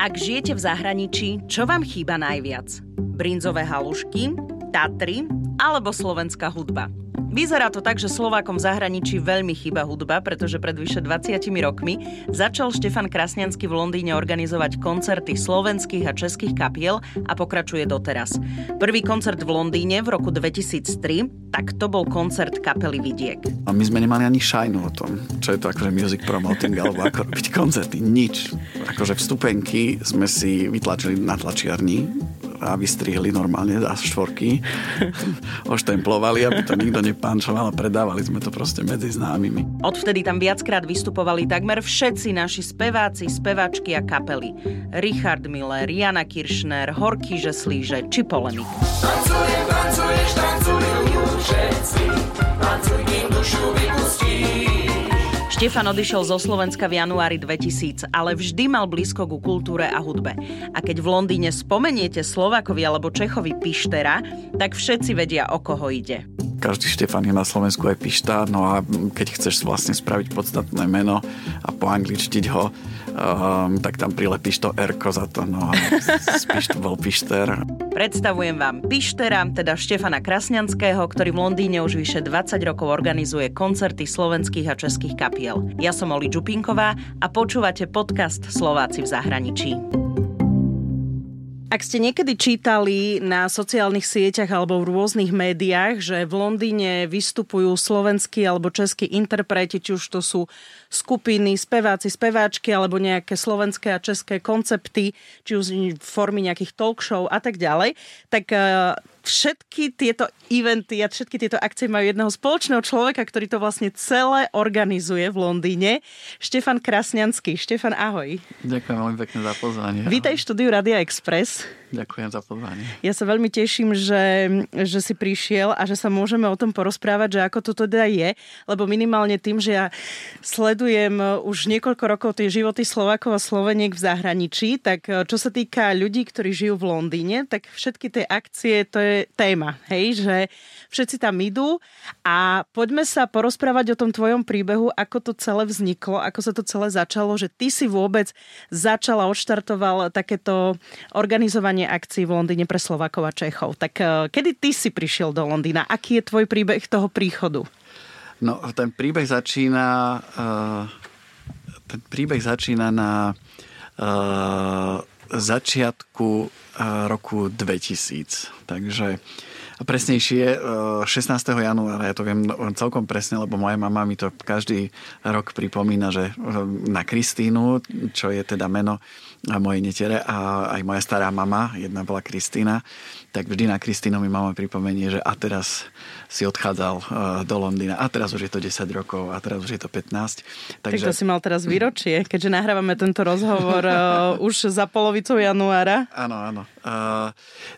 Ak žijete v zahraničí, čo vám chýba najviac? Brinzové halušky, Tatry alebo slovenská hudba? Vyzerá to tak, že Slovákom v zahraničí veľmi chýba hudba, pretože pred vyše 20 rokmi začal Štefan Krasniansky v Londýne organizovať koncerty slovenských a českých kapiel a pokračuje doteraz. Prvý koncert v Londýne v roku 2003, tak to bol koncert kapely Vidiek. A my sme nemali ani šajnu o tom, čo je to akože music promoting alebo ako robiť koncerty. Nič. Akože vstupenky sme si vytlačili na tlačiarni a vystrihli normálne za štvorky. Oštemplovali, aby to nikto nepančoval a predávali sme to proste medzi známymi. Odvtedy tam viackrát vystupovali takmer všetci naši speváci, speváčky a kapely. Richard Miller, Jana Kiršner, Horky Žeslíže či Polemik. Tancujem, tancuješ, tancujú všetci, tancuj, dušu vypustí. Štefan odišiel zo Slovenska v januári 2000, ale vždy mal blízko ku kultúre a hudbe. A keď v Londýne spomeniete Slovakovi alebo Čechovi Pištera, tak všetci vedia, o koho ide každý Štefan je na Slovensku aj pišta, no a keď chceš vlastne spraviť podstatné meno a poangličtiť ho, um, tak tam prilepíš to Erko za to, no to bol Pišter. Predstavujem vám Pištera, teda Štefana Krasňanského, ktorý v Londýne už vyše 20 rokov organizuje koncerty slovenských a českých kapiel. Ja som Oli Čupinková a počúvate podcast Slováci v zahraničí. Ak ste niekedy čítali na sociálnych sieťach alebo v rôznych médiách, že v Londýne vystupujú slovenskí alebo českí interpreti, či už to sú skupiny, speváci, speváčky alebo nejaké slovenské a české koncepty, či už v formy nejakých talk show a tak ďalej, tak eh, všetky tieto eventy a všetky tieto akcie majú jedného spoločného človeka, ktorý to vlastne celé organizuje v Londýne. Štefan Krasňanský. Štefan, ahoj. Ďakujem veľmi pekne za pozvanie. Vítaj v štúdiu Radia Express. Ďakujem za pozvanie. Ja sa veľmi teším, že, že si prišiel a že sa môžeme o tom porozprávať, že ako to teda je, lebo minimálne tým, že ja sledujem už niekoľko rokov tie životy Slovákov a Sloveniek v zahraničí, tak čo sa týka ľudí, ktorí žijú v Londýne, tak všetky tie akcie, to je téma, hej, že všetci tam idú a poďme sa porozprávať o tom tvojom príbehu, ako to celé vzniklo, ako sa to celé začalo, že ty si vôbec začala, odštartoval takéto organizovanie akcií v Londýne pre Slovakov a Čechov. Tak eh, kedy ty si prišiel do Londýna? Aký je tvoj príbeh toho príchodu? No, ten príbeh začína uh, ten príbeh začína na uh, začiatku roku 2000. Takže presnejšie e, 16. januára, ja to viem celkom presne, lebo moja mama mi to každý rok pripomína, že e, na Kristínu, čo je teda meno e, mojej netere a aj moja stará mama, jedna bola Kristína, tak vždy na Kristínu mi mama pripomenie, že a teraz si odchádzal do Londýna a teraz už je to 10 rokov a teraz už je to 15. Takže... Tak to si mal teraz výročie, keďže nahrávame tento rozhovor už za polovicou januára. Áno, áno. Uh,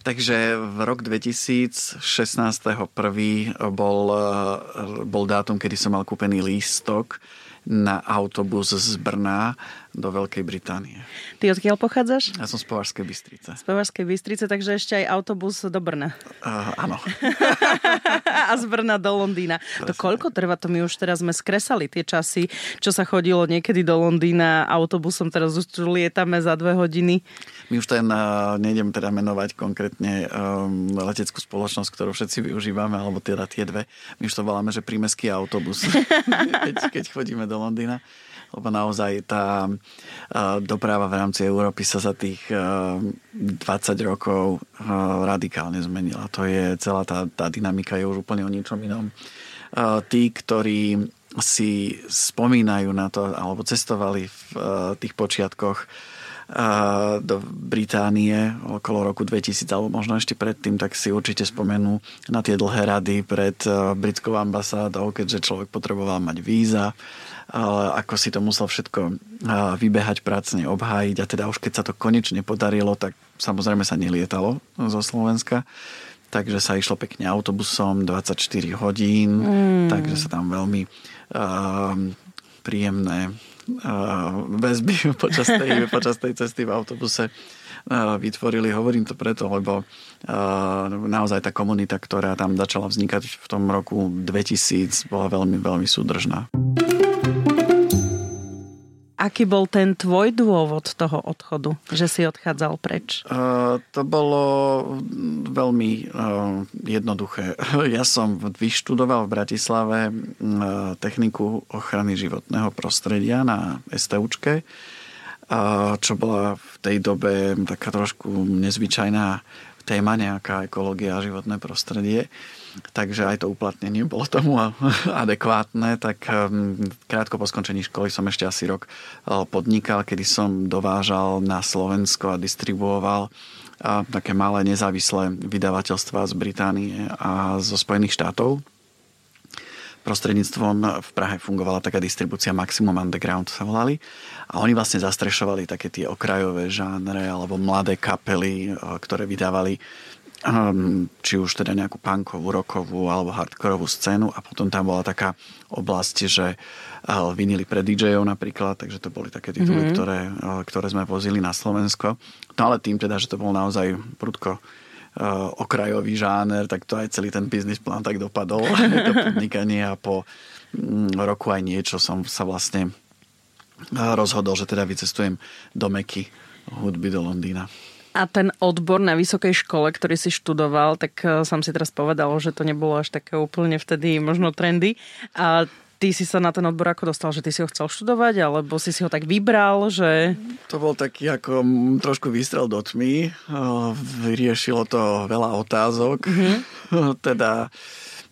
takže v rok 2000 16.1. Bol, eh, bol dátum, kedy som mal kúpený lístok na autobus z Brna do Veľkej Británie. Ty odkiaľ pochádzaš? Ja som z Považskej Bystrice. Z Považskej Bystrice, takže ešte aj autobus do Brna. Uh, áno. a z Brna do Londýna. Presne. To koľko trvá? To my už teraz sme skresali tie časy, čo sa chodilo niekedy do Londýna autobusom, teraz už lietame za dve hodiny. My už ten, uh, nejdem teda menovať konkrétne um, leteckú spoločnosť, ktorú všetci využívame, alebo teda tie dve. My už to voláme, že prímeský autobus, keď, keď chodíme do Londýna lebo naozaj tá doprava v rámci Európy sa za tých 20 rokov radikálne zmenila. To je celá tá, tá dynamika je už úplne o ničom inom. Tí, ktorí si spomínajú na to, alebo cestovali v tých počiatkoch do Británie okolo roku 2000 alebo možno ešte predtým, tak si určite spomenú na tie dlhé rady pred britskou ambasádou, keďže človek potreboval mať víza ako si to musel všetko vybehať pracne, obhájiť a teda už keď sa to konečne podarilo, tak samozrejme sa nelietalo zo Slovenska takže sa išlo pekne autobusom 24 hodín, mm. takže sa tam veľmi uh, príjemné uh, väzby počas tej, počas tej cesty v autobuse uh, vytvorili. Hovorím to preto, lebo uh, naozaj tá komunita, ktorá tam začala vznikať v tom roku 2000, bola veľmi, veľmi súdržná. Aký bol ten tvoj dôvod toho odchodu, že si odchádzal preč? Uh, to bolo veľmi uh, jednoduché. Ja som vyštudoval v Bratislave uh, techniku ochrany životného prostredia na STUčke, uh, čo bola v tej dobe taká trošku nezvyčajná téma, nejaká ekológia a životné prostredie. Takže aj to uplatnenie bolo tomu adekvátne. Tak um, krátko po skončení školy som ešte asi rok uh, podnikal, kedy som dovážal na Slovensko a distribuoval uh, také malé nezávislé vydavateľstva z Británie a zo Spojených štátov prostredníctvom v Prahe fungovala taká distribúcia Maximum Underground sa volali a oni vlastne zastrešovali také tie okrajové žánre alebo mladé kapely, eh, ktoré vydávali ehm, či už teda nejakú punkovú, rockovú alebo hardkorovú scénu a potom tam bola taká oblasť, že eh, vinili pre DJ-ov napríklad, takže to boli také tituly, mm-hmm. ktoré, eh, ktoré sme vozili na Slovensko. No ale tým teda, že to bol naozaj prudko okrajový žáner, tak to aj celý ten biznis plán tak dopadol. to podnikanie a po mm, roku aj niečo som sa vlastne rozhodol, že teda vycestujem do Meky hudby do Londýna. A ten odbor na vysokej škole, ktorý si študoval, tak e, som si teraz povedal, že to nebolo až také úplne vtedy možno trendy. A ty si sa na ten odbor ako dostal, že ty si ho chcel študovať, alebo si si ho tak vybral, že... To bol taký ako trošku výstrel do tmy. Vyriešilo to veľa otázok. Mm-hmm. teda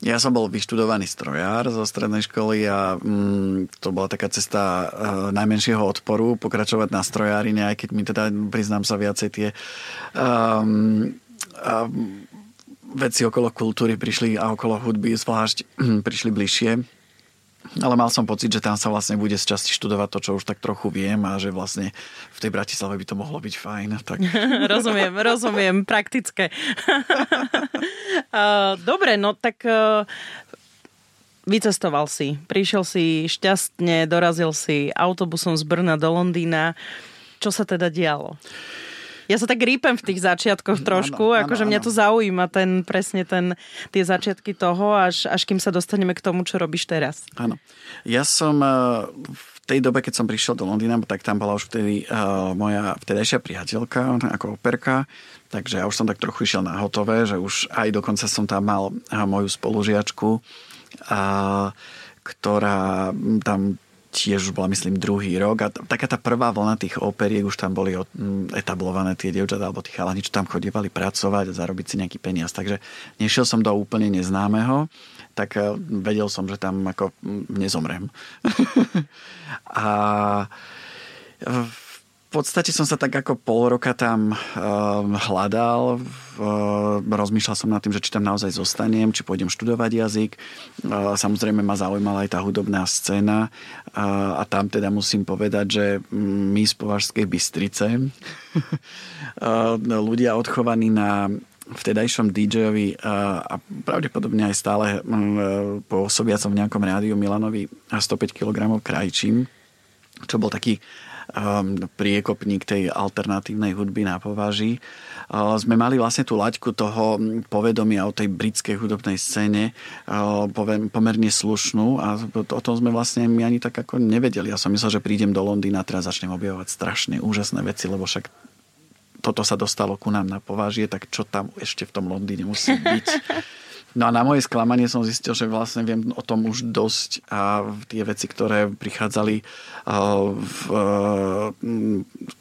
ja som bol vyštudovaný strojár zo strednej školy a mm, to bola taká cesta uh, najmenšieho odporu pokračovať na strojárine, aj keď mi teda, priznám sa, viacej tie um, um, veci okolo kultúry prišli a okolo hudby zvlášť prišli bližšie ale mal som pocit, že tam sa vlastne bude z časti študovať to, čo už tak trochu viem a že vlastne v tej Bratislave by to mohlo byť fajn. Tak... rozumiem, rozumiem, praktické. Dobre, no tak vycestoval si, prišiel si šťastne, dorazil si autobusom z Brna do Londýna. Čo sa teda dialo? Ja sa tak rýpem v tých začiatkoch trošku, ano, akože ano, mňa to zaujíma, ten, presne ten, tie začiatky toho, až, až kým sa dostaneme k tomu, čo robíš teraz. Áno. Ja som eh, v tej dobe, keď som prišiel do Londýna, tak tam bola už vtedy uh, moja vtedajšia priateľka ako operka, takže ja už som tak trochu išiel na hotové, že už aj dokonca som tam mal uh, moju spolužiačku, uh, ktorá tam tiež už bola, myslím, druhý rok a t- taká tá prvá vlna tých operiek, už tam boli etablované tie dievčatá alebo tí chalani, čo tam chodievali pracovať a zarobiť si nejaký peniaz. Takže nešiel som do úplne neznámeho, tak e, vedel som, že tam ako nezomrem. a podstate som sa tak ako pol roka tam uh, hľadal, uh, rozmýšľal som nad tým, že či tam naozaj zostanem, či pôjdem študovať jazyk. Uh, samozrejme ma zaujímala aj tá hudobná scéna uh, a tam teda musím povedať, že my z Považskej Bystrice, uh, ľudia odchovaní na vtedajšom DJ-ovi a pravdepodobne aj stále pôsobiacom v nejakom rádiu Milanovi 105 kg krajčím, čo bol taký Um, priekopník tej alternatívnej hudby na považí. Uh, sme mali vlastne tú laťku toho povedomia o tej britskej hudobnej scéne uh, pomerne slušnú a o tom sme vlastne my ani tak ako nevedeli. Ja som myslel, že prídem do Londýna a teraz začnem objavovať strašne úžasné veci, lebo však toto sa dostalo ku nám na považie, tak čo tam ešte v tom Londýne musí byť. No a na moje sklamanie som zistil, že vlastne viem o tom už dosť a tie veci, ktoré prichádzali v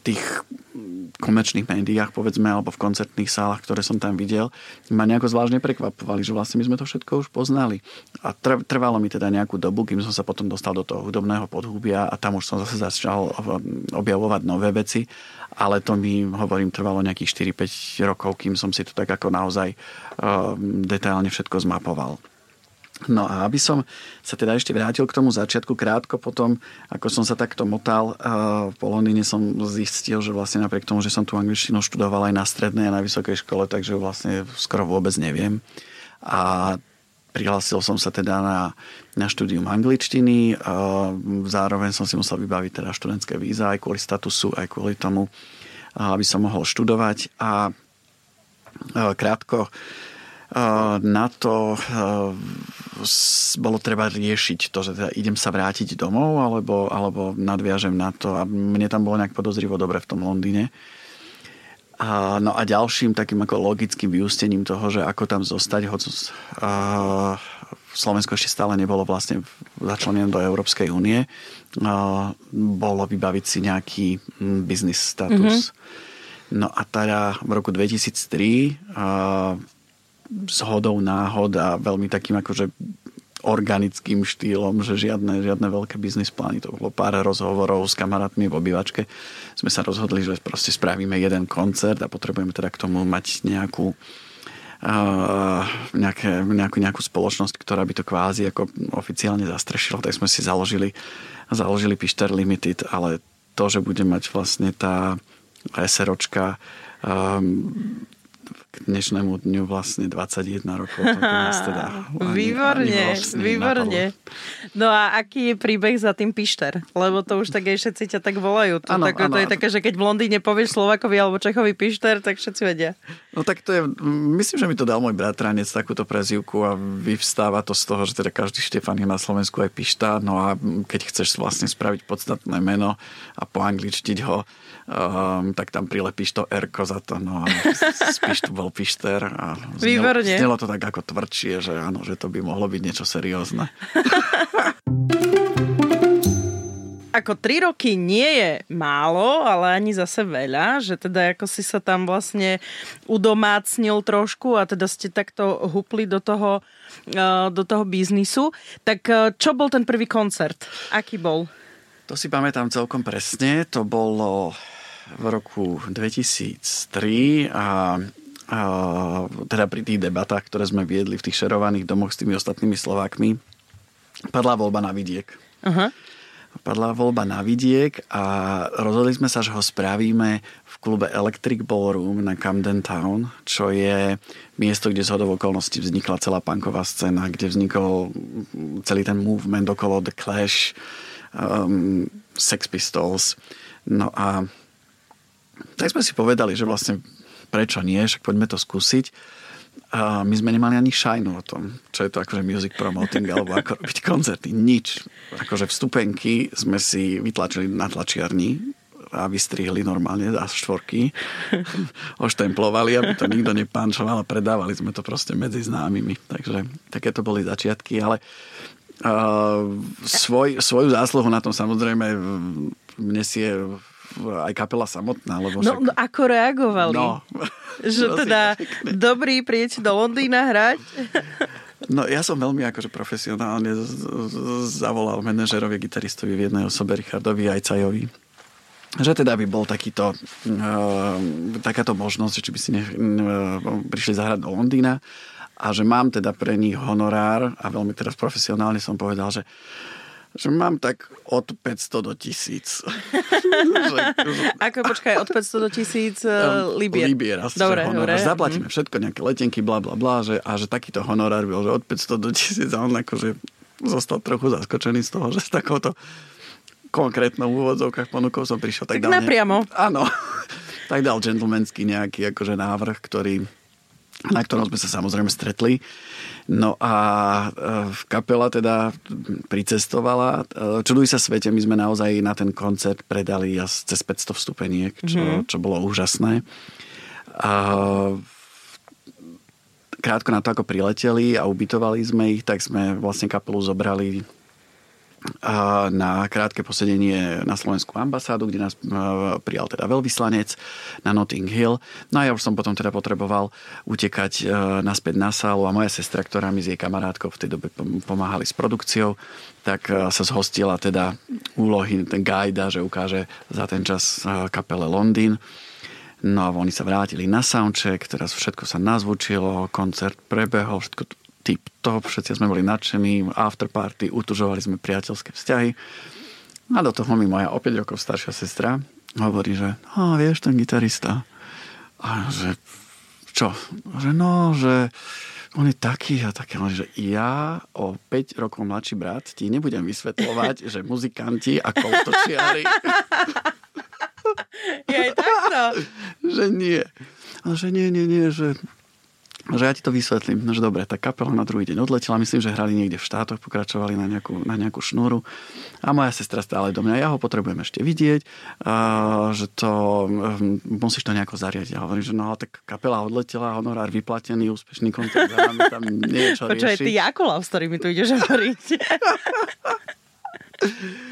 tých komerčných médiách, povedzme, alebo v koncertných sálach, ktoré som tam videl, ma nejako zvlášť neprekvapovali, že vlastne my sme to všetko už poznali. A trvalo mi teda nejakú dobu, kým som sa potom dostal do toho hudobného podhubia a tam už som zase začal objavovať nové veci ale to mi, hovorím, trvalo nejakých 4-5 rokov, kým som si to tak ako naozaj uh, detailne všetko zmapoval. No a aby som sa teda ešte vrátil k tomu začiatku krátko potom, ako som sa takto motal uh, po Londýne som zistil, že vlastne napriek tomu, že som tu angličtinu študoval aj na strednej a na vysokej škole, takže vlastne skoro vôbec neviem. A prihlásil som sa teda na, na štúdium angličtiny. Zároveň som si musel vybaviť teda študentské víza aj kvôli statusu, aj kvôli tomu, aby som mohol študovať. A krátko na to bolo treba riešiť to, že teda idem sa vrátiť domov alebo, alebo nadviažem na to a mne tam bolo nejak podozrivo dobre v tom Londýne. A, no a ďalším takým ako logickým vyústením toho, že ako tam zostať, hoď uh, Slovensko ešte stále nebolo vlastne začlenené do Európskej únie, uh, bolo vybaviť si nejaký business status. Mm-hmm. No a teda v roku 2003 uh, s hodou náhod a veľmi takým akože organickým štýlom, že žiadne, žiadne veľké biznis plány. To bolo pár rozhovorov s kamarátmi v obývačke. Sme sa rozhodli, že proste spravíme jeden koncert a potrebujeme teda k tomu mať nejakú uh, nejaké, nejakú, nejakú spoločnosť, ktorá by to kvázi ako oficiálne zastrešila. Tak sme si založili, založili Pišter Limited, ale to, že bude mať vlastne tá SROčka um, k dnešnému dňu vlastne 21 rokov. To nás teda ani, výborne, ani vlastne výborne. Napadlo. No a aký je príbeh za tým Pišter? Lebo to už tak aj všetci ťa tak volajú. To, ano, tak, ano. to je také, že keď v Londýne povieš Slovakovi alebo Čechovi Pišter, tak všetci vedia. No tak to je, myslím, že mi to dal môj bratranec takúto prezivku a vyvstáva to z toho, že teda každý Štefan je na Slovensku aj Pišta, no a keď chceš vlastne spraviť podstatné meno a poangličtiť ho, um, tak tam prilepíš to r za to, no a spíš tu bol Pišter a znelo, znelo to tak ako tvrdšie, že áno, že to by mohlo byť niečo seriózne. ako tri roky nie je málo, ale ani zase veľa, že teda ako si sa tam vlastne udomácnil trošku a teda ste takto hupli do toho, uh, do toho biznisu. Tak uh, čo bol ten prvý koncert? Aký bol? To si pamätám celkom presne. To bolo v roku 2003 a, a teda pri tých debatách, ktoré sme viedli v tých šerovaných domoch s tými ostatnými Slovákmi, padla voľba na vidiek. Uh-huh. Padla voľba na vidiek a rozhodli sme sa, že ho spravíme v klube Electric Ballroom na Camden Town, čo je miesto, kde z hodov okolností vznikla celá punková scéna, kde vznikol celý ten movement okolo The Clash, um, Sex Pistols. No a tak sme si povedali, že vlastne prečo nie, však poďme to skúsiť. A my sme nemali ani šajnu o tom, čo je to akože music promoting alebo ako robiť koncerty. Nič. Akože vstupenky sme si vytlačili na tlačiarni a vystrihli normálne za štvorky. Oštemplovali, aby to nikto nepánčoval a predávali sme to proste medzi známymi. Takže takéto boli začiatky, ale uh, svoj, svoju zásluhu na tom samozrejme nesie aj kapela samotná. Lebo no, však... no ako reagovali? No. Že teda dobrý prieť do Londýna hrať? No ja som veľmi akože profesionálne zavolal manažerovi, gitaristovi v jednej osobe Richardovi Ajcajovi že teda by bol takýto, uh, takáto možnosť, že či by si ne, uh, prišli zahrať do Londýna a že mám teda pre nich honorár a veľmi teraz profesionálne som povedal, že že mám tak od 500 do 1000. Ako počkaj, od 500 do 1000 uh, libier. Libier, asi, dobre, že dobre. Zaplatíme mm. všetko, nejaké letenky, bla bla bla, že, a že takýto honorár bol, že od 500 do 1000 a on akože zostal trochu zaskočený z toho, že s takouto konkrétnou úvodzovkách ponukou som prišiel. Tak, tak dal napriamo. Ne... Áno. tak dal gentlemanský nejaký akože návrh, ktorý na ktorom sme sa samozrejme stretli. No a e, kapela teda pricestovala. E, čuduj sa svete, my sme naozaj na ten koncert predali cez 500 vstupeniek, čo, mm-hmm. čo bolo úžasné. A krátko na to, ako prileteli a ubytovali sme ich, tak sme vlastne kapelu zobrali na krátke posedenie na Slovenskú ambasádu, kde nás prijal teda veľvyslanec na Notting Hill. No a ja už som potom teda potreboval utekať e, naspäť na sálu a moja sestra, ktorá mi s jej kamarátkou v tej dobe pomáhali s produkciou, tak e, sa zhostila teda úlohy ten guida, že ukáže za ten čas e, kapele Londýn. No a oni sa vrátili na soundcheck, teraz všetko sa nazvučilo, koncert prebehol, všetko tip top, všetci sme boli nadšení, afterparty, utužovali sme priateľské vzťahy. A do toho mi moja o 5 rokov staršia sestra hovorí, že a vieš, ten gitarista. A že čo? Že no, že on je taký a taký, že ja o 5 rokov mladší brat ti nebudem vysvetľovať, že muzikanti a koltočiari je takto. že nie. A že nie, nie, nie, že že ja ti to vysvetlím. No, že dobre, tak kapela na druhý deň odletela, myslím, že hrali niekde v štátoch, pokračovali na nejakú, na nejakú šnúru a moja sestra stále do mňa, ja ho potrebujem ešte vidieť, a, že to, um, musíš to nejako zariadiť. A hovorím, že no, tak kapela odletela, honorár vyplatený, úspešný kontakt, tam nie je čo Počúaj, ty Jakula, s ktorými tu ideš hovoriť.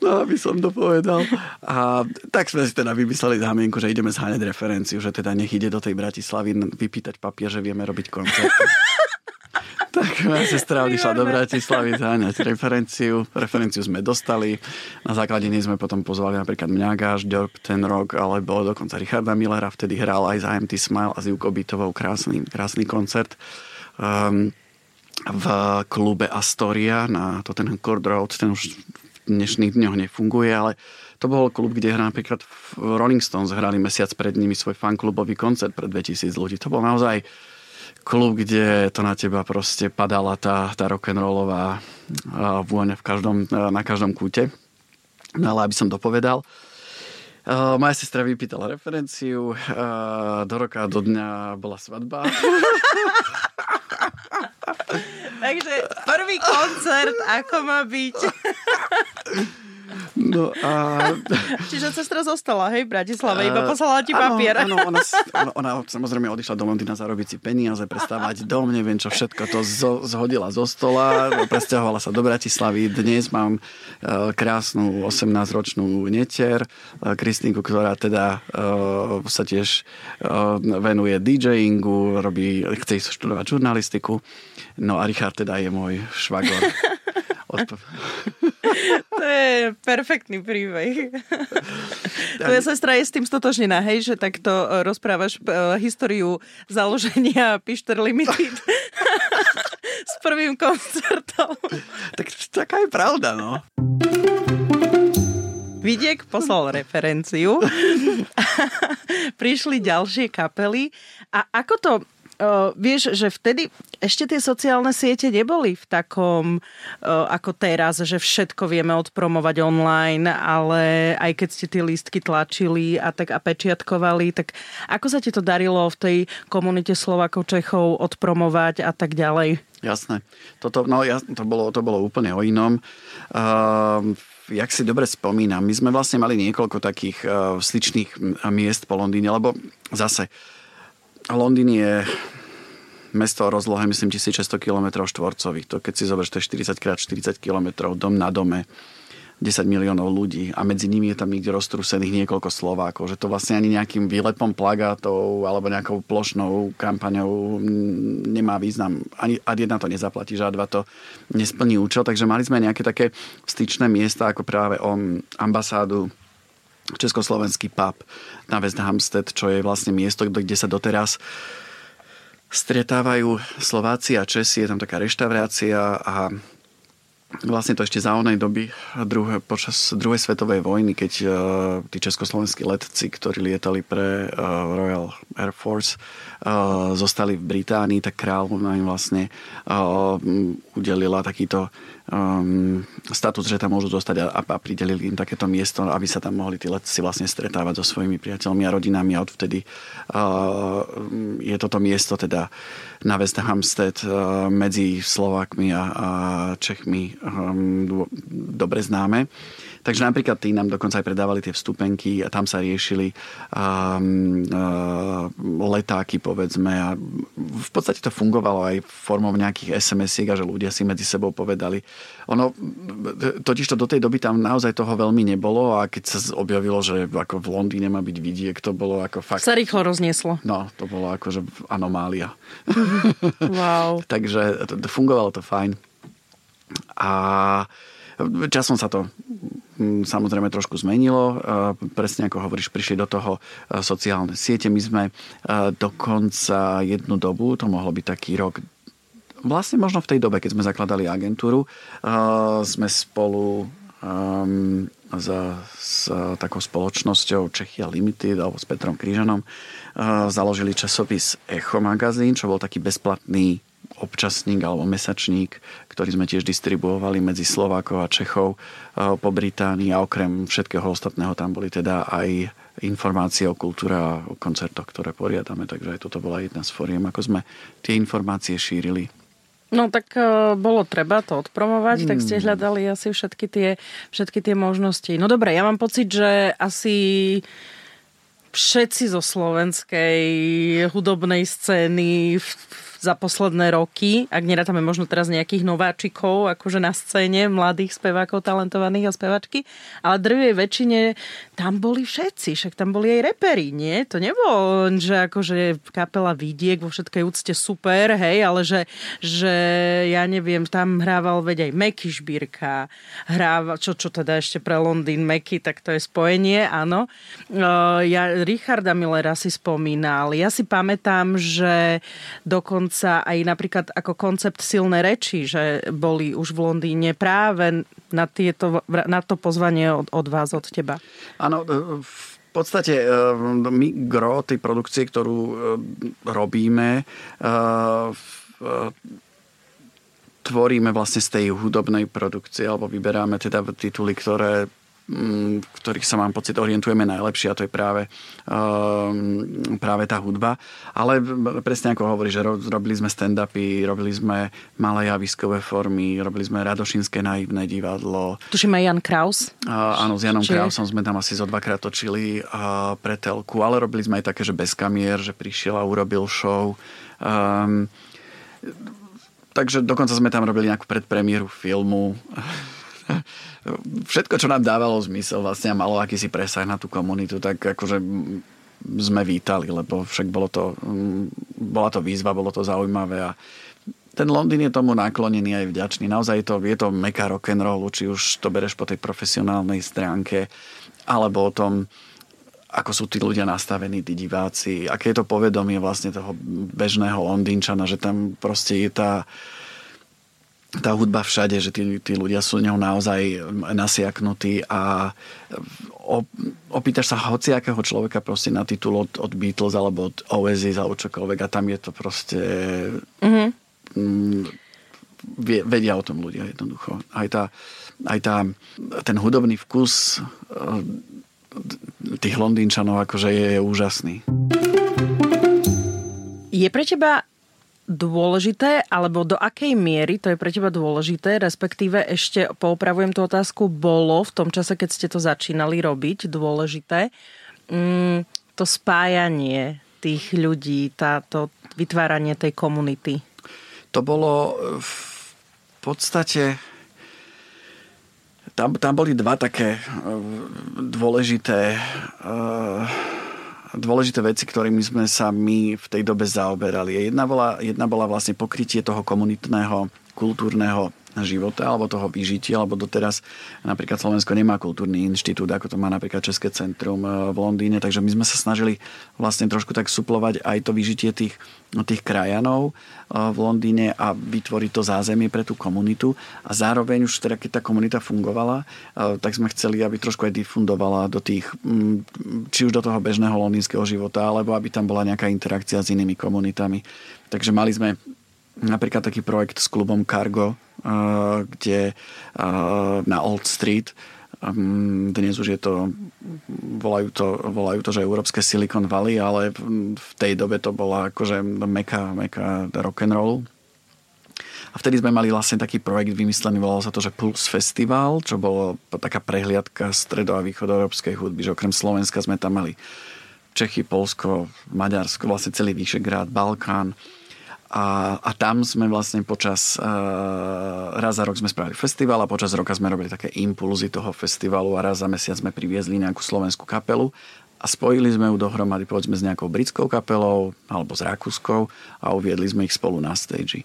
No, aby som to povedal. A tak sme si teda vymysleli zámienku, že ideme zháňať referenciu, že teda nech ide do tej Bratislavy vypýtať papier, že vieme robiť koncert. tak moja sestra odišla do Bratislavy zháňať referenciu. Referenciu sme dostali. Na základe nej sme potom pozvali napríklad mňa, Gáš, Dorp, ten rok, alebo dokonca Richarda Millera. Vtedy hral aj za MT Smile a s Juko Bytovou krásny, krásny koncert. Um, v klube Astoria na Tottenham Court Road, ten už dnešných dňoch nefunguje, ale to bol klub, kde hrá napríklad Rolling Stones hrali mesiac pred nimi svoj fanklubový koncert pre 2000 ľudí. To bol naozaj klub, kde to na teba proste padala tá, tá rock'n'rollová vôňa v každom, na každom kúte. No ale aby som dopovedal, Uh, moja sestra vypýtala referenciu, uh, do roka, do dňa bola svadba. Takže prvý koncert, ako má byť. No a... Čiže sestra zostala, hej, v Bratislave, iba poslala ti papier. Áno, ona, ona, ona samozrejme odišla do Londýna zarobiť si peniaze, prestávať dom, neviem čo všetko, to zo, zhodila zo stola, presťahovala sa do Bratislavy. Dnes mám uh, krásnu 18-ročnú netier, uh, Kristínku, ktorá teda uh, sa tiež uh, venuje DJingu, robí, chce študovať žurnalistiku. No a Richard teda je môj švagor. to je perfektný príbeh. Tvoja sestra je s tým stotožnená, hej, že takto e, rozprávaš uh, históriu založenia Pišter Limited s prvým koncertom. Tak taká je pravda, no. Vidiek poslal referenciu. Prišli ďalšie kapely. A ako to uh, vieš, že vtedy ešte tie sociálne siete neboli v takom uh, ako teraz, že všetko vieme odpromovať online, ale aj keď ste tie lístky tlačili a tak a pečiatkovali, tak ako sa ti to darilo v tej komunite Slovakov, Čechov odpromovať a tak ďalej? Jasné. Toto, no, ja, to, bolo, to bolo úplne o inom. Uh, jak si dobre spomínam, my sme vlastne mali niekoľko takých uh, sličných miest po Londýne, lebo zase Londýn je mesto o rozlohe, myslím, 1600 km štvorcových. To keď si zoberieš, to je 40 x 40 km, dom na dome, 10 miliónov ľudí a medzi nimi je tam niekde roztrúsených niekoľko Slovákov, že to vlastne ani nejakým výlepom plagátov alebo nejakou plošnou kampaňou nemá význam. Ani ad jedna to nezaplatí, že dva to nesplní účel, takže mali sme nejaké také styčné miesta, ako práve o ambasádu Československý pub na West Hampstead, čo je vlastne miesto, kde sa doteraz stretávajú Slováci a Česi, je tam taká reštaurácia a vlastne to ešte za onej doby druhé, počas druhej svetovej vojny, keď uh, tí československí letci, ktorí lietali pre uh, Royal Air Force, uh, zostali v Británii, tak kráľovna im vlastne uh, udelila takýto um, status, že tam môžu zostať a, a pridelili im takéto miesto, aby sa tam mohli tí letci vlastne stretávať so svojimi priateľmi a rodinami a odvtedy uh, je toto miesto teda na West Hampstead uh, medzi Slovákmi a, a Čechmi um, dobre známe. Takže napríklad tí nám dokonca aj predávali tie vstupenky a tam sa riešili um, uh, letáky, povedzme. A v podstate to fungovalo aj formou nejakých SMS-iek a že ľudia si medzi sebou povedali. Ono, totiž to do tej doby tam naozaj toho veľmi nebolo a keď sa objavilo, že ako v Londýne má byť vidiek, to bolo ako fakt... Sa rýchlo roznieslo. No, to bolo že anomália. Wow. Takže fungovalo to fajn. A časom sa to samozrejme trošku zmenilo. Presne ako hovoríš, prišli do toho sociálne siete. My sme dokonca jednu dobu, to mohlo byť taký rok vlastne možno v tej dobe, keď sme zakladali agentúru, sme spolu za, s takou spoločnosťou Czechia Limited alebo s Petrom Krížanom založili časopis Echo magazín, čo bol taký bezplatný občasník alebo mesačník, ktorý sme tiež distribuovali medzi Slovákov a Čechov po Británii a okrem všetkého ostatného tam boli teda aj informácie o kultúre a o koncertoch, ktoré poriadame. Takže aj toto bola jedna z foriem, ako sme tie informácie šírili. No tak uh, bolo treba to odpromovať, mm. tak ste hmm. hľadali asi všetky tie, všetky tie možnosti. No dobre, ja mám pocit, že asi všetci zo slovenskej hudobnej scény v, v za posledné roky, ak nerátame možno teraz nejakých nováčikov, akože na scéne, mladých spevákov, talentovaných a spevačky, ale drvie väčšine tam boli všetci, však tam boli aj reperi, nie? To nebolo že akože kapela Vidiek vo všetkej úcte super, hej, ale že, že ja neviem, tam hrával veď aj Meky Šbírka, hrával, čo, čo teda ešte pre Londýn Meky, tak to je spojenie, áno. Ja Richarda Millera si spomínal, ja si pamätám, že dokonca dokonca aj napríklad ako koncept silné reči, že boli už v Londýne práve na, tieto, na to pozvanie od, od vás, od teba. Áno, e, v podstate e, my gro tej produkcie, ktorú e, robíme, tvoríme vlastne z tej hudobnej produkcie, alebo vyberáme teda tituly, ktoré v ktorých sa mám pocit orientujeme najlepšie a to je práve, um, práve tá hudba. Ale presne ako hovorí, že robili sme stand-upy, robili sme malé javiskové formy, robili sme Radošinské naivné divadlo. Tuším aj Jan Kraus. Áno, s Janom Čiže... Krausom sme tam asi zo dvakrát točili pre telku, ale robili sme aj také, že bez kamier, že prišiel a urobil show. Um, takže dokonca sme tam robili nejakú predpremieru filmu všetko, čo nám dávalo zmysel vlastne a malo akýsi presah na tú komunitu, tak akože sme vítali, lebo však bolo to, bola to výzva, bolo to zaujímavé a ten Londýn je tomu naklonený aj vďačný. Naozaj je to, je to meka rock'n'rollu, či už to bereš po tej profesionálnej stránke, alebo o tom, ako sú tí ľudia nastavení, tí diváci, aké je to povedomie vlastne toho bežného Londýnčana, že tam proste je tá, tá hudba všade, že tí, tí ľudia sú ňou naozaj nasiaknutí a opýtaš sa hociakého človeka proste na titul od, od Beatles alebo od Oasis alebo čokoľvek a tam je to proste... Mm-hmm. Mm, vedia o tom ľudia jednoducho. Aj, tá, aj tá, ten hudobný vkus eh, tých Londýnčanov akože je, je úžasný. Je pre teba dôležité, alebo do akej miery to je pre teba dôležité, respektíve ešte poupravujem tú otázku, bolo v tom čase, keď ste to začínali robiť, dôležité, mm, to spájanie tých ľudí, táto vytváranie tej komunity? To bolo v podstate tam, tam boli dva také dôležité uh, dôležité veci, ktorými sme sa my v tej dobe zaoberali. Jedna bola, jedna bola vlastne pokrytie toho komunitného, kultúrneho života alebo toho vyžitia, alebo doteraz napríklad Slovensko nemá kultúrny inštitút, ako to má napríklad České centrum e, v Londýne, takže my sme sa snažili vlastne trošku tak suplovať aj to vyžitie tých, tých krajanov e, v Londýne a vytvoriť to zázemie pre tú komunitu a zároveň už teda keď tá komunita fungovala, e, tak sme chceli, aby trošku aj difundovala do tých, či už do toho bežného londýnskeho života, alebo aby tam bola nejaká interakcia s inými komunitami. Takže mali sme napríklad taký projekt s klubom Cargo, kde na Old Street dnes už je to volajú, to, volajú to, že Európske Silicon Valley, ale v tej dobe to bola akože meka, meka rock'n'roll. A vtedy sme mali vlastne taký projekt vymyslený, volalo sa to, že Puls Festival, čo bolo taká prehliadka stredo- a východoeurópskej hudby, že okrem Slovenska sme tam mali Čechy, Polsko, Maďarsko, vlastne celý Výšegrád, Balkán, a, a tam sme vlastne počas, uh, raz za rok sme spravili festival a počas roka sme robili také impulzy toho festivalu a raz za mesiac sme priviezli nejakú slovenskú kapelu a spojili sme ju dohromady povedzme s nejakou britskou kapelou alebo s rakúskou a uviedli sme ich spolu na stage.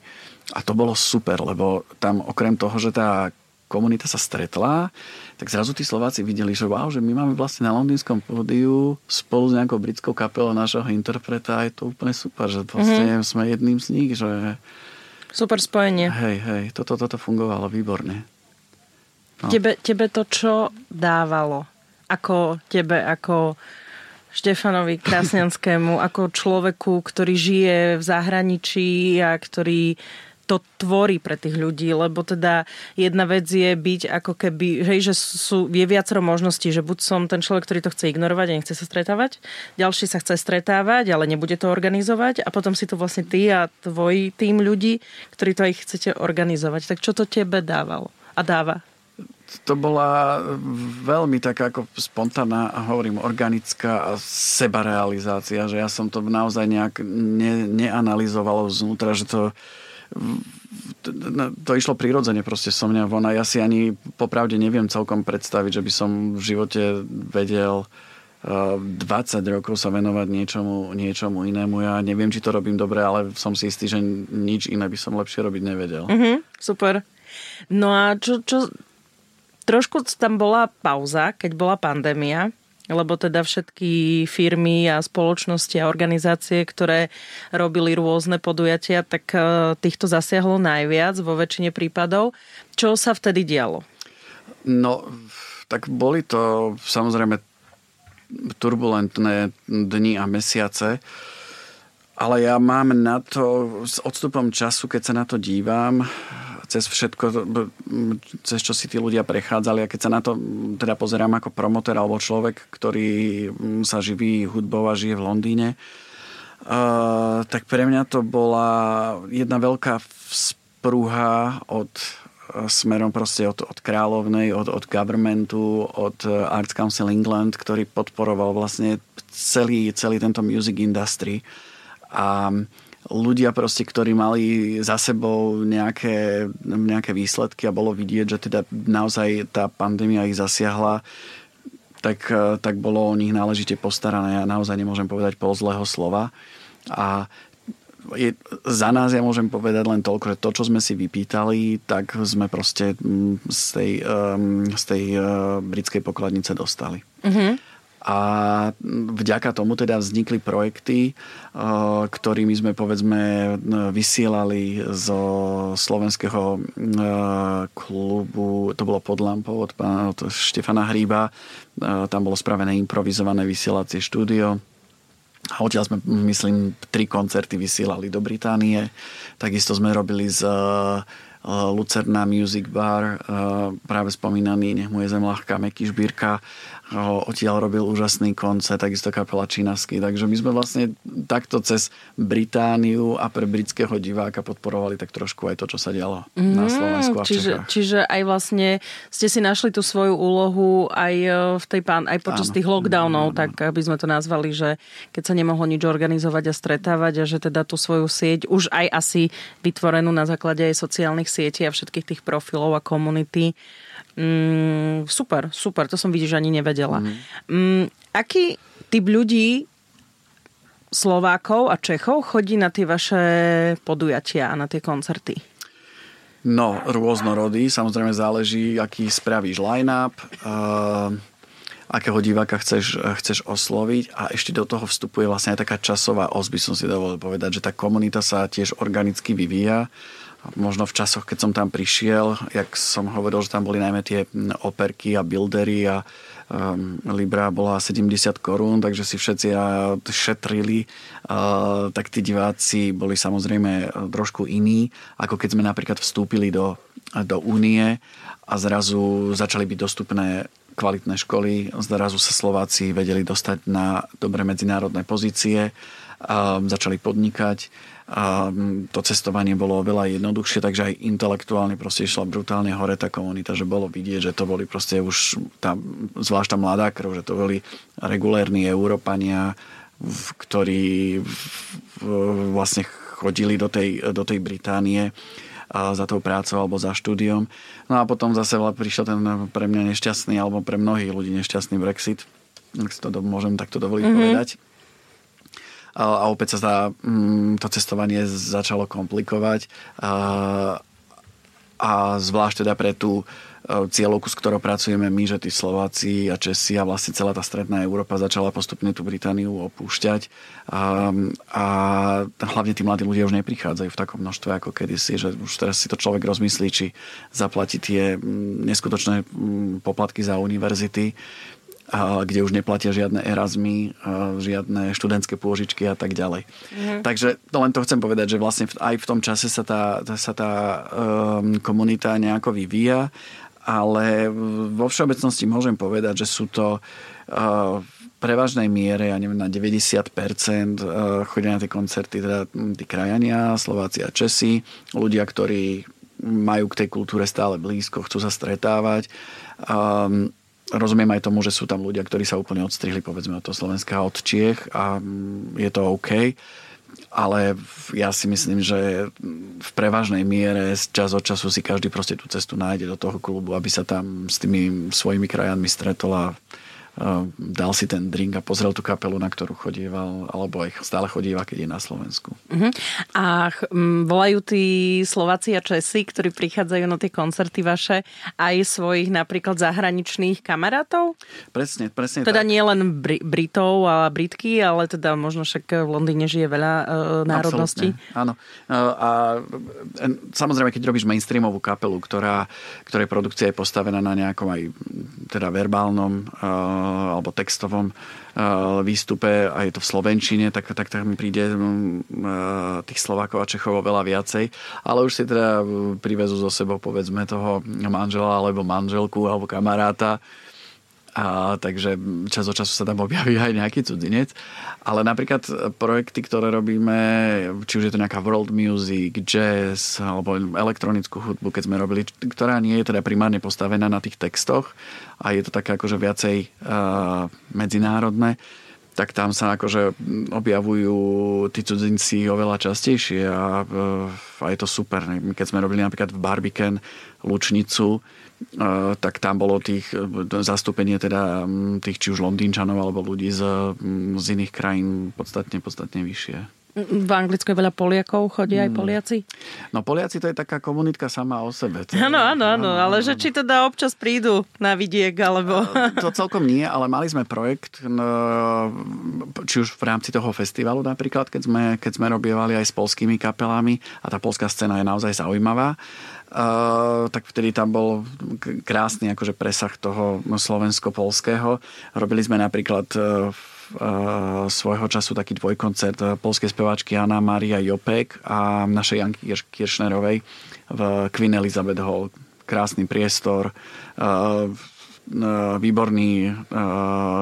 A to bolo super, lebo tam okrem toho, že tá komunita sa stretla, tak zrazu tí Slováci videli, že wow, že my máme vlastne na londýnskom pódiu spolu s nejakou britskou kapelou nášho interpreta a je to úplne super, že vlastne mm-hmm. sme jedným z nich, že... Super spojenie. Hej, hej, toto, toto fungovalo výborne. No. Tebe, tebe to čo dávalo? Ako tebe, ako Štefanovi Krasňanskému ako človeku, ktorý žije v zahraničí a ktorý to tvorí pre tých ľudí, lebo teda jedna vec je byť ako keby, hej, že sú, je viacero možností, že buď som ten človek, ktorý to chce ignorovať a nechce sa stretávať, ďalší sa chce stretávať, ale nebude to organizovať a potom si to vlastne ty a tvoj tým ľudí, ktorí to aj chcete organizovať. Tak čo to tebe dávalo a dáva? to bola veľmi taká ako spontánna, hovorím, organická a sebarealizácia, že ja som to naozaj nejak ne, neanalizoval znútra, že to to išlo prirodzene proste so mňa von a ja si ani popravde neviem celkom predstaviť, že by som v živote vedel 20 rokov sa venovať niečomu, niečomu inému. Ja neviem, či to robím dobre, ale som si istý, že nič iné by som lepšie robiť nevedel. Mm-hmm, super. No a čo, čo, trošku tam bola pauza, keď bola pandémia lebo teda všetky firmy a spoločnosti a organizácie, ktoré robili rôzne podujatia, tak e, týchto zasiahlo najviac vo väčšine prípadov. Čo sa vtedy dialo? No, tak boli to samozrejme turbulentné dni a mesiace, ale ja mám na to s odstupom času, keď sa na to dívam, cez všetko, cez čo si tí ľudia prechádzali a keď sa na to teda pozerám ako promotor alebo človek, ktorý sa živí hudbou a žije v Londýne, uh, tak pre mňa to bola jedna veľká vzprúha od smerom proste od, od kráľovnej, od, od governmentu, od Arts Council England, ktorý podporoval vlastne celý, celý tento music industry. A uh, ľudia proste, ktorí mali za sebou nejaké, nejaké výsledky a bolo vidieť, že teda naozaj tá pandémia ich zasiahla, tak, tak bolo o nich náležite postarané. Ja naozaj nemôžem povedať pol zlého slova. A je, za nás ja môžem povedať len toľko, že to, čo sme si vypýtali, tak sme proste mm, z tej, um, z tej uh, britskej pokladnice dostali. Mm-hmm a vďaka tomu teda vznikli projekty, eh, ktorými sme povedzme vysielali zo slovenského eh, klubu, to bolo pod lampou od, od Štefana Hríba, eh, tam bolo spravené improvizované vysielacie štúdio. A odtiaľ sme, myslím, tri koncerty vysielali do Británie. Takisto sme robili z Lucerna Music Bar, práve spomínaný, nech mu je zem ľahká, Meky Žbírka odtiaľ robil úžasný koncert, takisto kapela Činasky. Takže my sme vlastne takto cez Britániu a pre britského diváka podporovali tak trošku aj to, čo sa dialo mm, na Slovensku a v čiže, Čechách. čiže aj vlastne ste si našli tú svoju úlohu aj e, v tej pán, aj počas áno, tých lockdownov, áno, áno. tak aby sme to nazvali, že keď sa nemohlo nič organizovať a stretávať a že teda tú svoju sieť už aj asi vytvorenú na základe aj sociálnych sietí a všetkých tých profilov a komunity Mm, super, super, to som vidíš, ani nevedela. Mm. Mm, aký typ ľudí Slovákov a Čechov chodí na tie vaše podujatia a na tie koncerty? No, rôznorodý. Samozrejme záleží, aký spravíš line-up, uh, akého diváka chceš, chceš osloviť a ešte do toho vstupuje vlastne aj taká časová os, by som si dovolil povedať, že tá komunita sa tiež organicky vyvíja možno v časoch, keď som tam prišiel, jak som hovoril, že tam boli najmä tie operky a buildery a um, Libra bola 70 korún, takže si všetci šetrili, uh, tak tí diváci boli samozrejme trošku iní, ako keď sme napríklad vstúpili do, do únie a zrazu začali byť dostupné kvalitné školy, zrazu sa Slováci vedeli dostať na dobré medzinárodné pozície, um, začali podnikať a mm, to cestovanie bolo oveľa jednoduchšie, takže aj intelektuálne proste išla brutálne hore tá komunita, že bolo vidieť, že to boli proste už tá, zvlášť tá mladá krv, že to boli regulérni Európania, ktorí vlastne chodili do tej, do tej Británie za tou prácou alebo za štúdiom. No a potom zase prišiel ten pre mňa nešťastný alebo pre mnohých ľudí nešťastný Brexit, ak si to môžem takto dovoliť mm-hmm. povedať a opäť sa tá, mm, to cestovanie začalo komplikovať. A, a zvlášť teda pre tú e, cieľovku, s ktorou pracujeme my, že tí Slováci a Česi a vlastne celá tá stredná Európa začala postupne tú Britániu opúšťať. A, a hlavne tí mladí ľudia už neprichádzajú v takom množstve ako kedysi, že už teraz si to človek rozmyslí, či zaplatí tie mm, neskutočné mm, poplatky za univerzity kde už neplatia žiadne Erasmy, žiadne študentské pôžičky a tak ďalej. Mm. Takže to len to chcem povedať, že vlastne aj v tom čase sa tá, sa tá um, komunita nejako vyvíja, ale vo všeobecnosti môžem povedať, že sú to uh, v prevažnej miere, ja neviem, na 90% chodia na tie koncerty, teda tí krajania, Slováci a Česi, ľudia, ktorí majú k tej kultúre stále blízko, chcú sa stretávať. Um, rozumiem aj tomu, že sú tam ľudia, ktorí sa úplne odstrihli povedzme od toho Slovenska od Čiech a mm, je to OK. Ale ja si myslím, že v prevažnej miere z čas od času si každý proste tú cestu nájde do toho klubu, aby sa tam s tými svojimi krajanmi stretol a dal si ten drink a pozrel tú kapelu, na ktorú chodieval, alebo aj stále chodíva, keď je na Slovensku. Uh-huh. A ch- volajú tí Slováci a Česi, ktorí prichádzajú na tie koncerty vaše, aj svojich napríklad zahraničných kamarátov? Presne, presne Teda tak. nie len Br- Britov a Britky, ale teda možno však v Londýne žije veľa uh, národností. Absolutne, áno. A samozrejme, keď robíš mainstreamovú kapelu, ktorá, ktorej produkcia je postavená na nejakom aj teda verbálnom uh, alebo textovom výstupe a je to v Slovenčine, tak, tak, tak mi príde tých Slovákov a Čechov veľa viacej. Ale už si teda privezú zo sebou povedzme toho manžela alebo manželku alebo kamaráta a takže čas od času sa tam objaví aj nejaký cudzinec. Ale napríklad projekty, ktoré robíme, či už je to nejaká world music, jazz alebo elektronickú hudbu, keď sme robili, ktorá nie je teda primárne postavená na tých textoch a je to také akože viacej uh, medzinárodné, tak tam sa akože objavujú tí cudzinci oveľa častejšie a, a je to super. Keď sme robili napríklad v Barbican Lučnicu, tak tam bolo tých zastúpenie teda tých či už Londýnčanov alebo ľudí z, z iných krajín podstatne, podstatne vyššie. V Anglicku je veľa Poliakov, chodia aj Poliaci? No Poliaci to je taká komunitka sama o sebe. Áno, áno, áno, ale že či teda občas prídu na vidiek, alebo... To celkom nie, ale mali sme projekt, či už v rámci toho festivalu napríklad, keď sme, keď sme robievali aj s polskými kapelami a tá polská scéna je naozaj zaujímavá. Tak vtedy tam bol krásny akože presah toho slovensko-polského. Robili sme napríklad uh, svojho času taký dvojkoncert uh, polskej speváčky Anna Maria Jopek a našej Janky Kiršnerovej v Queen Elizabeth Hall. Krásny priestor, výborný,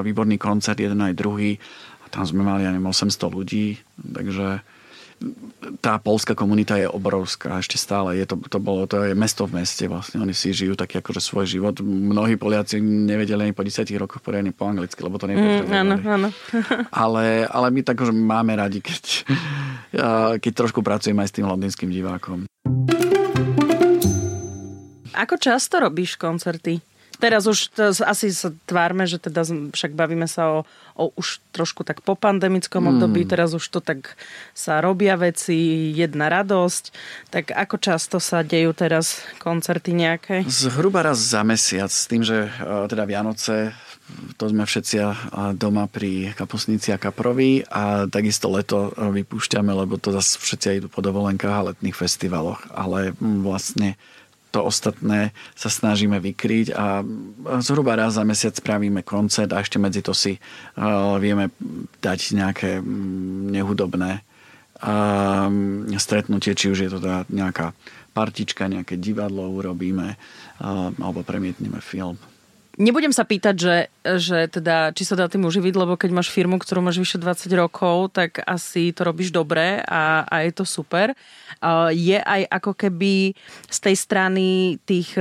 výborný koncert, jeden aj druhý. A tam sme mali, ja neviem, 800 ľudí, takže tá polská komunita je obrovská ešte stále. Je to, to, bolo, to je mesto v meste vlastne. Oni si žijú taký akože svoj život. Mnohí Poliaci nevedeli ani po 10 rokoch poriadne po anglicky, lebo to nepotrebovali. Mm, áno, áno. ale, ale my tak, že máme radi, keď, keď trošku pracujeme aj s tým londýnskym divákom. Ako často robíš koncerty? Teraz už to, asi sa tvárme, že teda však bavíme sa o, o už trošku tak po pandemickom období, mm. teraz už to tak sa robia veci, jedna radosť. Tak ako často sa dejú teraz koncerty nejaké? Zhruba raz za mesiac, s tým, že e, teda Vianoce to sme všetci doma pri kapusnici a kaprovi a takisto leto e, vypúšťame, lebo to zase všetci idú po dovolenkách a letných festivaloch. Ale vlastne to ostatné sa snažíme vykryť a zhruba raz za mesiac spravíme koncert a ešte medzi to si uh, vieme dať nejaké mm, nehudobné uh, stretnutie, či už je to teda nejaká partička, nejaké divadlo urobíme uh, alebo premietneme film. Nebudem sa pýtať, že, že teda, či sa dá tým uživiť, lebo keď máš firmu, ktorú máš vyše 20 rokov, tak asi to robíš dobre a, a je to super. Je aj ako keby z tej strany tých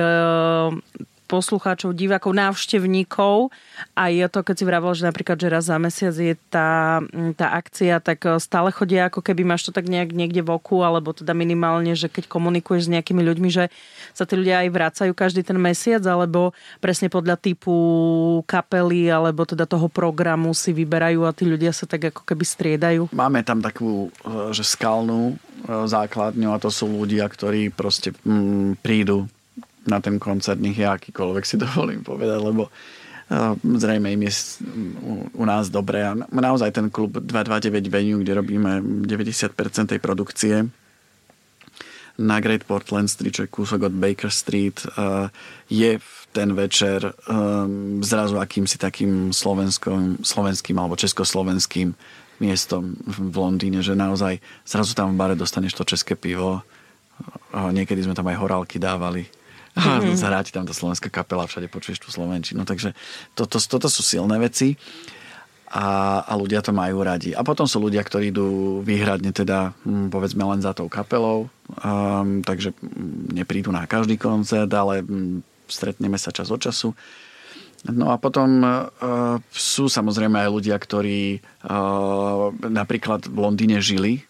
poslucháčov, divákov, návštevníkov. A je to, keď si vravel, že napríklad, že raz za mesiac je tá, tá akcia, tak e, stále chodia, ako keby máš to tak nejak niekde v oku, alebo teda minimálne, že keď komunikuješ s nejakými ľuďmi, že sa tí ľudia aj vracajú každý ten mesiac, alebo presne podľa typu kapely, alebo teda toho programu si vyberajú a tí ľudia sa tak ako keby striedajú. Máme tam takú, e, že skalnú e, základňu a to sú ľudia, ktorí proste mm, prídu na ten koncert, nech je akýkoľvek si dovolím povedať, lebo uh, zrejme im je u, nás dobré a naozaj ten klub 229 venue, kde robíme 90% tej produkcie, na Great Portland Street, čo je kúsok od Baker Street, je v ten večer um, zrazu akýmsi takým slovenským alebo československým miestom v Londýne, že naozaj zrazu tam v bare dostaneš to české pivo. Niekedy sme tam aj horálky dávali. A mm-hmm. zahráti tam tá slovenská kapela, všade počuješ tú slovenčinu. Takže toto, toto sú silné veci a, a ľudia to majú radi. A potom sú ľudia, ktorí idú výhradne teda, hm, povedzme, len za tou kapelou, um, takže hm, neprídu na každý koncert, ale hm, stretneme sa čas od času. No a potom uh, sú samozrejme aj ľudia, ktorí uh, napríklad v Londýne žili,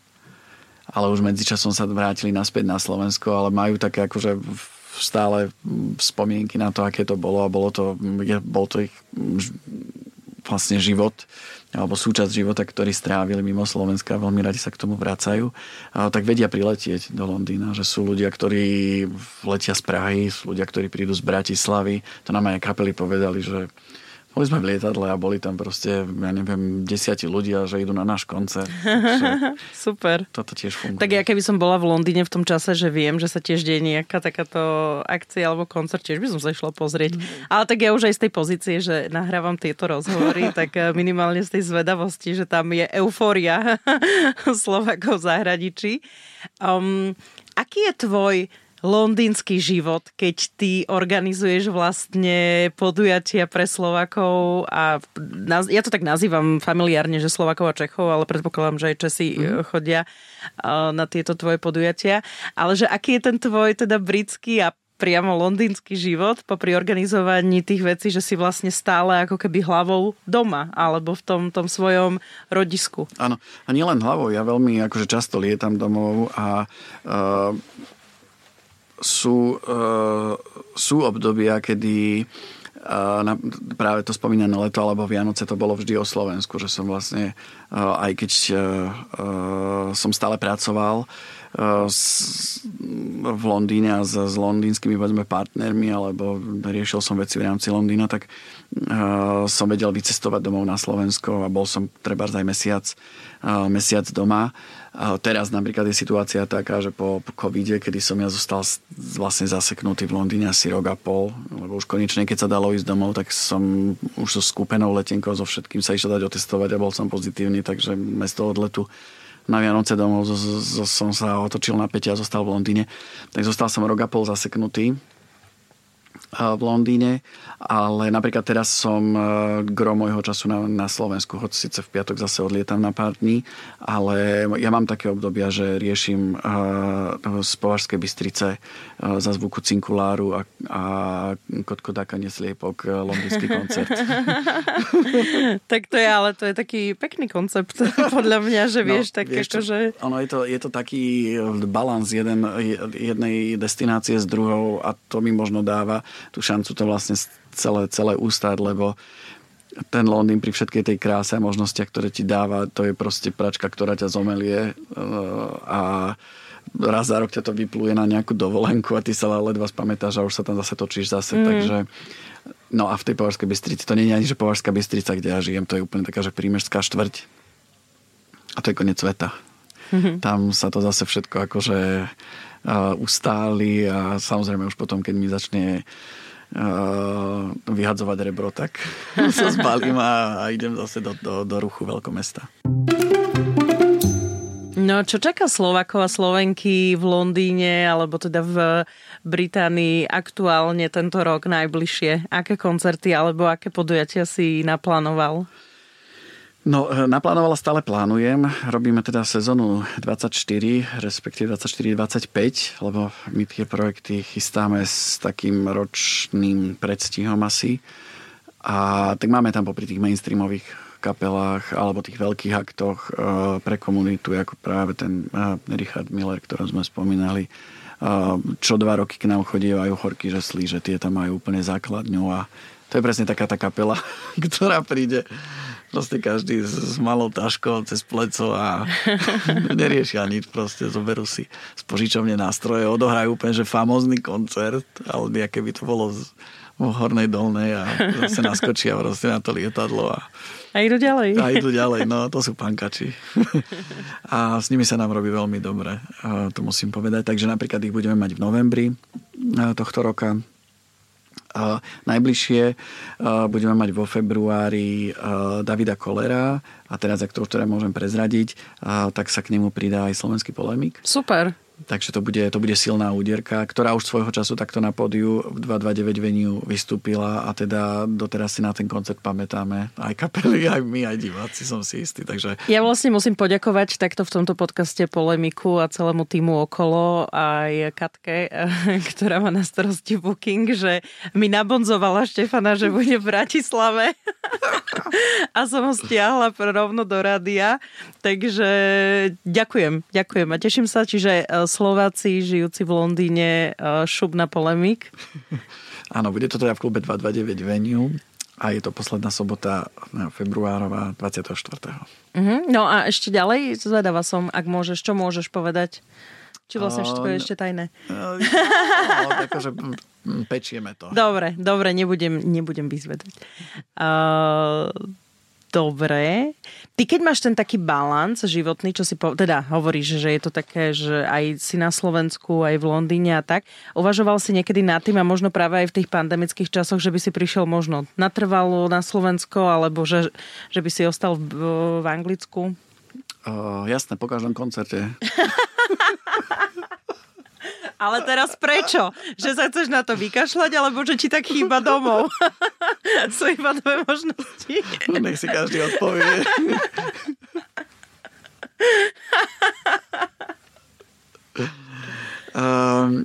ale už medzičasom sa vrátili naspäť na Slovensko, ale majú také akože stále spomienky na to, aké to bolo a bolo to, bol to ich vlastne život alebo súčasť života, ktorý strávili mimo Slovenska, veľmi radi sa k tomu vracajú, tak vedia priletieť do Londýna, že sú ľudia, ktorí letia z Prahy, sú ľudia, ktorí prídu z Bratislavy. To nám aj kapely povedali, že boli sme v lietadle a boli tam proste, ja neviem, desiati ľudia, že idú na náš koncert. Super. Toto tiež funguje. Tak ja keby som bola v Londýne v tom čase, že viem, že sa tiež deje nejaká takáto akcia alebo koncert, tiež by som sa išla pozrieť. Mm. Ale tak ja už aj z tej pozície, že nahrávam tieto rozhovory, tak eh, minimálne z tej zvedavosti, že tam je eufória Slovakov v zahraničí. Um, aký je tvoj londýnsky život, keď ty organizuješ vlastne podujatia pre Slovakov a ja to tak nazývam familiárne, že Slovakov a Čechov, ale predpokladám, že aj Česi mm. chodia na tieto tvoje podujatia. Ale že aký je ten tvoj teda britský a priamo londýnsky život pri organizovaní tých vecí, že si vlastne stále ako keby hlavou doma alebo v tom, tom svojom rodisku. Áno, a nielen hlavou, ja veľmi akože často lietam domov a uh, sú, uh, sú obdobia, kedy uh, na, práve to spomínané leto alebo Vianoce to bolo vždy o Slovensku, že som vlastne, uh, aj keď som stále pracoval v Londýne a s, s londýnskymi povedzme, partnermi alebo riešil som veci v rámci Londýna, tak som vedel vycestovať domov na Slovensko a bol som treba aj mesiac, mesiac doma. Teraz napríklad je situácia taká, že po, covide, kedy som ja zostal vlastne zaseknutý v Londýne asi rok a pol, lebo už konečne, keď sa dalo ísť domov, tak som už so skúpenou letenkou so všetkým sa išiel dať otestovať a bol som pozitívny, takže mesto odletu na Vianoce domov zo, zo, som sa otočil na Peťa a zostal v Londýne. Tak zostal som rok a pol zaseknutý v Londýne, ale napríklad teraz som e, gro môjho času na, na Slovensku, hoď síce v piatok zase odlietam na pár dní, ale ja mám také obdobia, že riešim uh, z Považskej Bystrice za zvuku cinkuláru a, a Kotkodáka nesliepok londýnsky koncert. tak to je, ale to je taký pekný koncept podľa mňa, že no, vieš, no, tak vieš, akože... Ono je to, je to taký balans jeden, jednej destinácie s druhou a to mi možno dáva tú šancu to vlastne celé, celé ústať, lebo ten Londýn pri všetkej tej kráse a možnostiach, ktoré ti dáva, to je proste pračka, ktorá ťa zomelie eh, a raz za rok ťa to vypluje na nejakú dovolenku a ty sa ledva spamätáš a už sa tam zase točíš zase, mm. takže no a v tej Považskej Bystrici, to nie je ani, že Považská Bystrica, kde ja žijem, to je úplne taká, že prímežská štvrť a to je koniec sveta. Mm-hmm. Tam sa to zase všetko akože ustáli a samozrejme už potom, keď mi začne vyhadzovať rebro, tak sa zbalím a idem zase do, do, do ruchu veľkomesta. No, čo čaká Slovakov a Slovenky v Londýne alebo teda v Británii aktuálne tento rok najbližšie? Aké koncerty alebo aké podujatia si naplánoval? No, e, naplánovala stále plánujem. Robíme teda sezónu 24, respektíve 24-25, lebo my tie projekty chystáme s takým ročným predstihom asi. A tak máme tam popri tých mainstreamových kapelách alebo tých veľkých aktoch e, pre komunitu, ako práve ten e, Richard Miller, ktorý sme spomínali, čo dva roky k nám chodievajú horky žeslí, že tie tam majú úplne základňu a to je presne taká tá kapela, ktorá príde proste každý s, s malou taškou cez pleco a neriešia nič, proste zoberú si z požičovne nástroje, odohrajú úplne, že famózny koncert, ale nejaké by to bolo v hornej dolnej a zase naskočia proste na to lietadlo a a idú ďalej. A idú ďalej, no to sú pankači. A s nimi sa nám robí veľmi dobre, to musím povedať. Takže napríklad ich budeme mať v novembri tohto roka. Najbližšie budeme mať vo februári Davida Kolera a teraz, ak to už môžem prezradiť, tak sa k nemu pridá aj slovenský polemik. Super. Takže to bude, to bude silná úderka, ktorá už svojho času takto na pódiu v 229 veniu vystúpila a teda doteraz si na ten koncert pamätáme aj kapely, aj my, aj diváci, som si istý. Takže... Ja vlastne musím poďakovať takto v tomto podcaste polemiku a celému týmu okolo aj Katke, ktorá má na starosti booking, že mi nabonzovala Štefana, že bude v Bratislave a som ho stiahla rovno do rádia. Takže ďakujem, ďakujem a teším sa, čiže Slováci žijúci v Londýne eh, šup na polemik. Áno, bude to teda v klube 229 venue a je to posledná sobota februárová 24. Uh-huh. No a ešte ďalej, zvedavá som, ak môžeš, čo môžeš povedať? Či vlastne všetko je ešte tajné? No, akože pečieme to. Dobre, dobre, nebudem, nebudem vyzvedať. Uh, Dobre. Ty keď máš ten taký balans životný, čo si po, teda hovoríš, že je to také, že aj si na Slovensku, aj v Londýne a tak, uvažoval si niekedy nad tým a možno práve aj v tých pandemických časoch, že by si prišiel možno natrvalo na Slovensko, alebo že, že by si ostal v, v Anglicku? Uh, jasné, po každom koncerte. Ale teraz prečo? Že sa chceš na to vykašľať, alebo že ti tak chýba domov? Sú iba dve možnosti. No, nech si každý odpovie. um,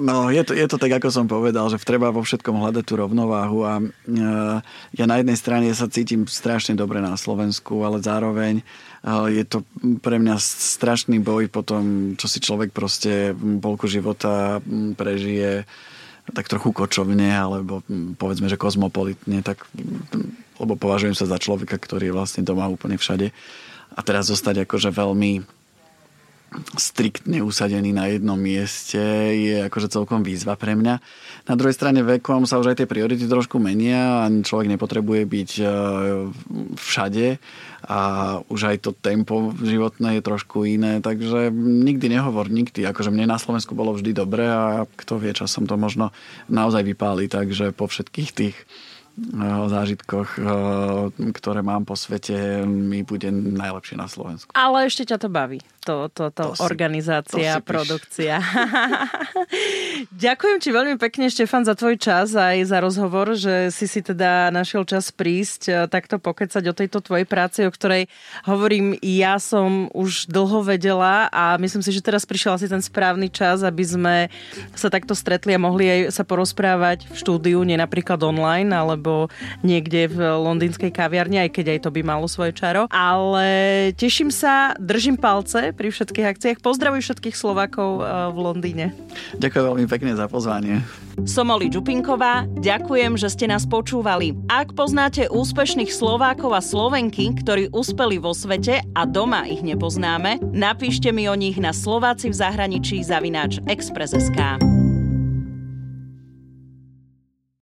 No, je to, je to tak, ako som povedal, že treba vo všetkom hľadať tú rovnováhu a uh, ja na jednej strane sa cítim strašne dobre na Slovensku, ale zároveň je to pre mňa strašný boj po tom, čo si človek proste polku života prežije tak trochu kočovne, alebo povedzme, že kozmopolitne, tak, lebo považujem sa za človeka, ktorý je vlastne doma úplne všade. A teraz zostať akože veľmi striktne usadený na jednom mieste je akože celkom výzva pre mňa. Na druhej strane vekom sa už aj tie priority trošku menia a človek nepotrebuje byť e, všade a už aj to tempo životné je trošku iné, takže nikdy nehovor nikdy. Akože mne na Slovensku bolo vždy dobre a kto vie, časom to možno naozaj vypáli, takže po všetkých tých o zážitkoch, ktoré mám po svete, mi bude najlepšie na Slovensku. Ale ešte ťa to baví, to, to, to, to organizácia, si, to produkcia. Ďakujem ti veľmi pekne, Štefan, za tvoj čas aj za rozhovor, že si si teda našiel čas prísť e, takto pokecať o tejto tvojej práci, o ktorej hovorím, ja som už dlho vedela a myslím si, že teraz prišiel asi ten správny čas, aby sme sa takto stretli a mohli aj sa porozprávať v štúdiu, nie napríklad online, alebo alebo niekde v londýnskej kaviarni, aj keď aj to by malo svoje čaro. Ale teším sa, držím palce pri všetkých akciách. Pozdravujem všetkých Slovákov eh, v Londýne. Ďakujem veľmi pekne za pozvanie. Som Oli Čupinková, ďakujem, že ste nás počúvali. Ak poznáte úspešných Slovákov a Slovenky, ktorí uspeli vo svete a doma ich nepoznáme, napíšte mi o nich na Slováci v zahraničí zavináč Express.sk.